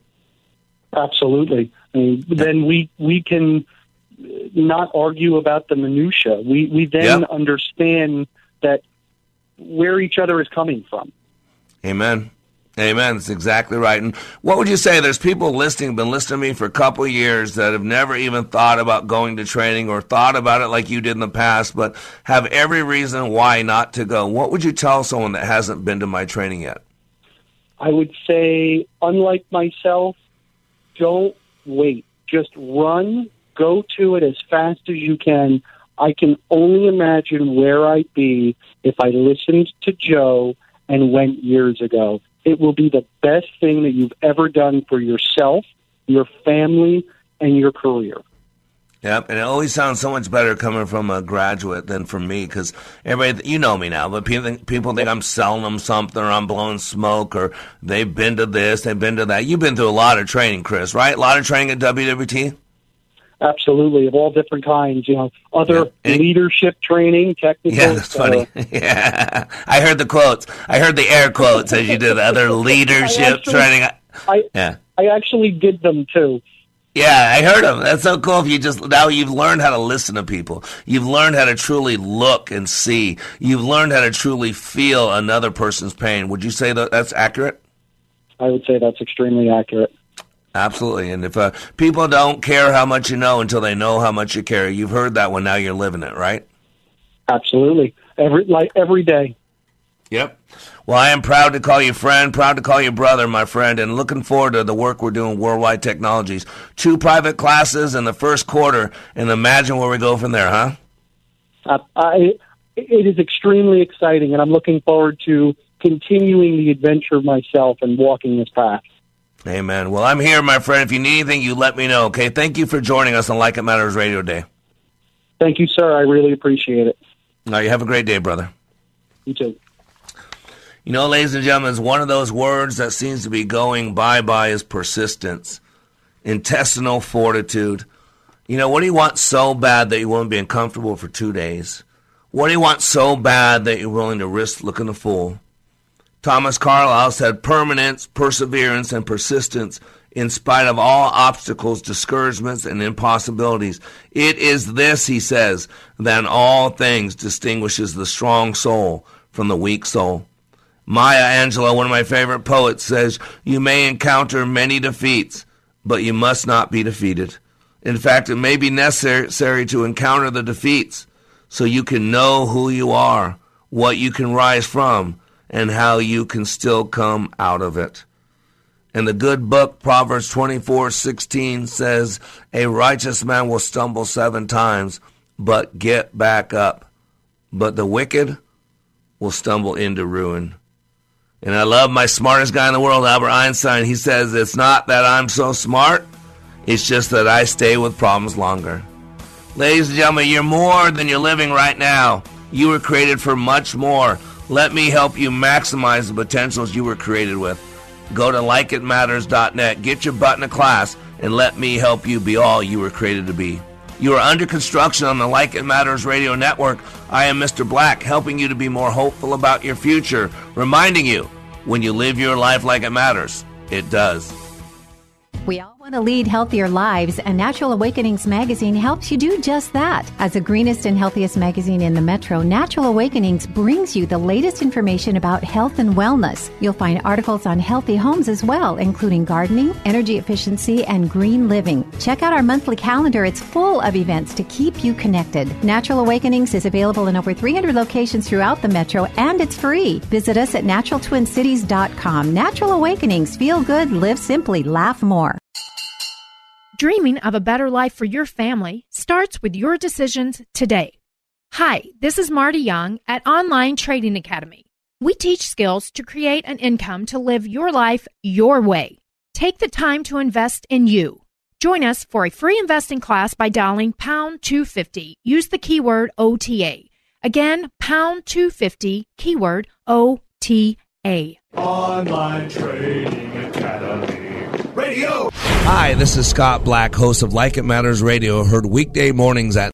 Absolutely. I mean, then we we can not argue about the minutia. We we then Yep. understand that where each other is coming from. Amen. Amen. That's exactly right. And what would you say? There's people listening, been listening to me for a couple of years that have never even thought about going to training or thought about it like you did in the past, but have every reason why not to go. What would you tell someone that hasn't been to my training yet? I would say, unlike myself, don't wait. Just run, go to it as fast as you can. I can only imagine where I'd be if I listened to Joe and went years ago. It will be the best thing that you've ever done for yourself, your family, and your career. Yep, and it always sounds so much better coming from a graduate than from me because everybody, you know me now, but people think, people think I'm selling them something or I'm blowing smoke or they've been to this, they've been to that. You've been through a lot of training, Chris, right? A lot of training at WWT? Absolutely, of all different kinds. You know, other leadership training, technical. Yeah, that's funny. Uh, yeah, I heard the quotes. I heard the air quotes as you did other leadership actually- training. I Yeah. I actually did them too. Yeah, I heard them. That's so cool. If you just now you've learned how to listen to people. You've learned how to truly look and see. You've learned how to truly feel another person's pain. Would you say that that's accurate? I would say that's extremely accurate. Absolutely. And if uh, people don't care how much you know until they know how much you care, you've heard that one. Now you're living it, right? Absolutely, every like every day. Yep. Well, I am proud to call you friend, proud to call you brother, my friend, and looking forward to the work we're doing Worldwide Technologies. Two private classes in the first quarter, and imagine where we go from there, huh? Uh, I, it is extremely exciting, and I'm looking forward to continuing the adventure myself and walking this path. Amen. Well, I'm here, my friend. If you need anything, you let me know, okay? Thank you for joining us on Like It Matters Radio Day. Thank you, sir. I really appreciate it. Right, you have a great day, brother. You too. You know, ladies and gentlemen, it's one of those words that seems to be going bye bye is persistence, intestinal fortitude. You know, what do you want so bad that you won't be uncomfortable for two days? What do you want so bad that you're willing to risk looking a fool? Thomas Carlyle said permanence, perseverance, and persistence in spite of all obstacles, discouragements, and impossibilities. It is this, he says, that all things distinguishes the strong soul from the weak soul. Maya Angelou, one of my favorite poets, says, You may encounter many defeats, but you must not be defeated. In fact, it may be necessary to encounter the defeats so you can know who you are, what you can rise from, and how you can still come out of it. And the good book, Proverbs twenty-four sixteen, says, A righteous man will stumble seven times, but get back up. But the wicked will stumble into ruin. And I love my smartest guy in the world, Albert Einstein. He says, It's not that I'm so smart, it's just that I stay with problems longer. Ladies and gentlemen, you're more than you're living right now. You were created for much more. Let me help you maximize the potentials you were created with. Go to likeitmatters.net, get your butt in a class, and let me help you be all you were created to be. You are under construction on the Like It Matters radio network. I am Mr. Black, helping you to be more hopeful about your future, reminding you when you live your life like it matters, it does. Want to lead healthier lives, and Natural Awakenings magazine helps you do just that. As the greenest and healthiest magazine in the metro, Natural Awakenings brings you the latest information about health and wellness. You'll find articles on healthy homes as well, including gardening, energy efficiency, and green living. Check out our monthly calendar, it's full of events to keep you connected. Natural Awakenings is available in over 300 locations throughout the metro, and it's free. Visit us at naturaltwincities.com. Natural Awakenings, feel good, live simply, laugh more. Dreaming of a better life for your family starts with your decisions today. Hi, this is Marty Young at Online Trading Academy. We teach skills to create an income to live your life your way. Take the time to invest in you. Join us for a free investing class by dialing pound 250. Use the keyword OTA. Again, pound 250, keyword OTA. Online Trading Academy. Radio. Hi, this is Scott Black, host of Like It Matters Radio, heard weekday mornings at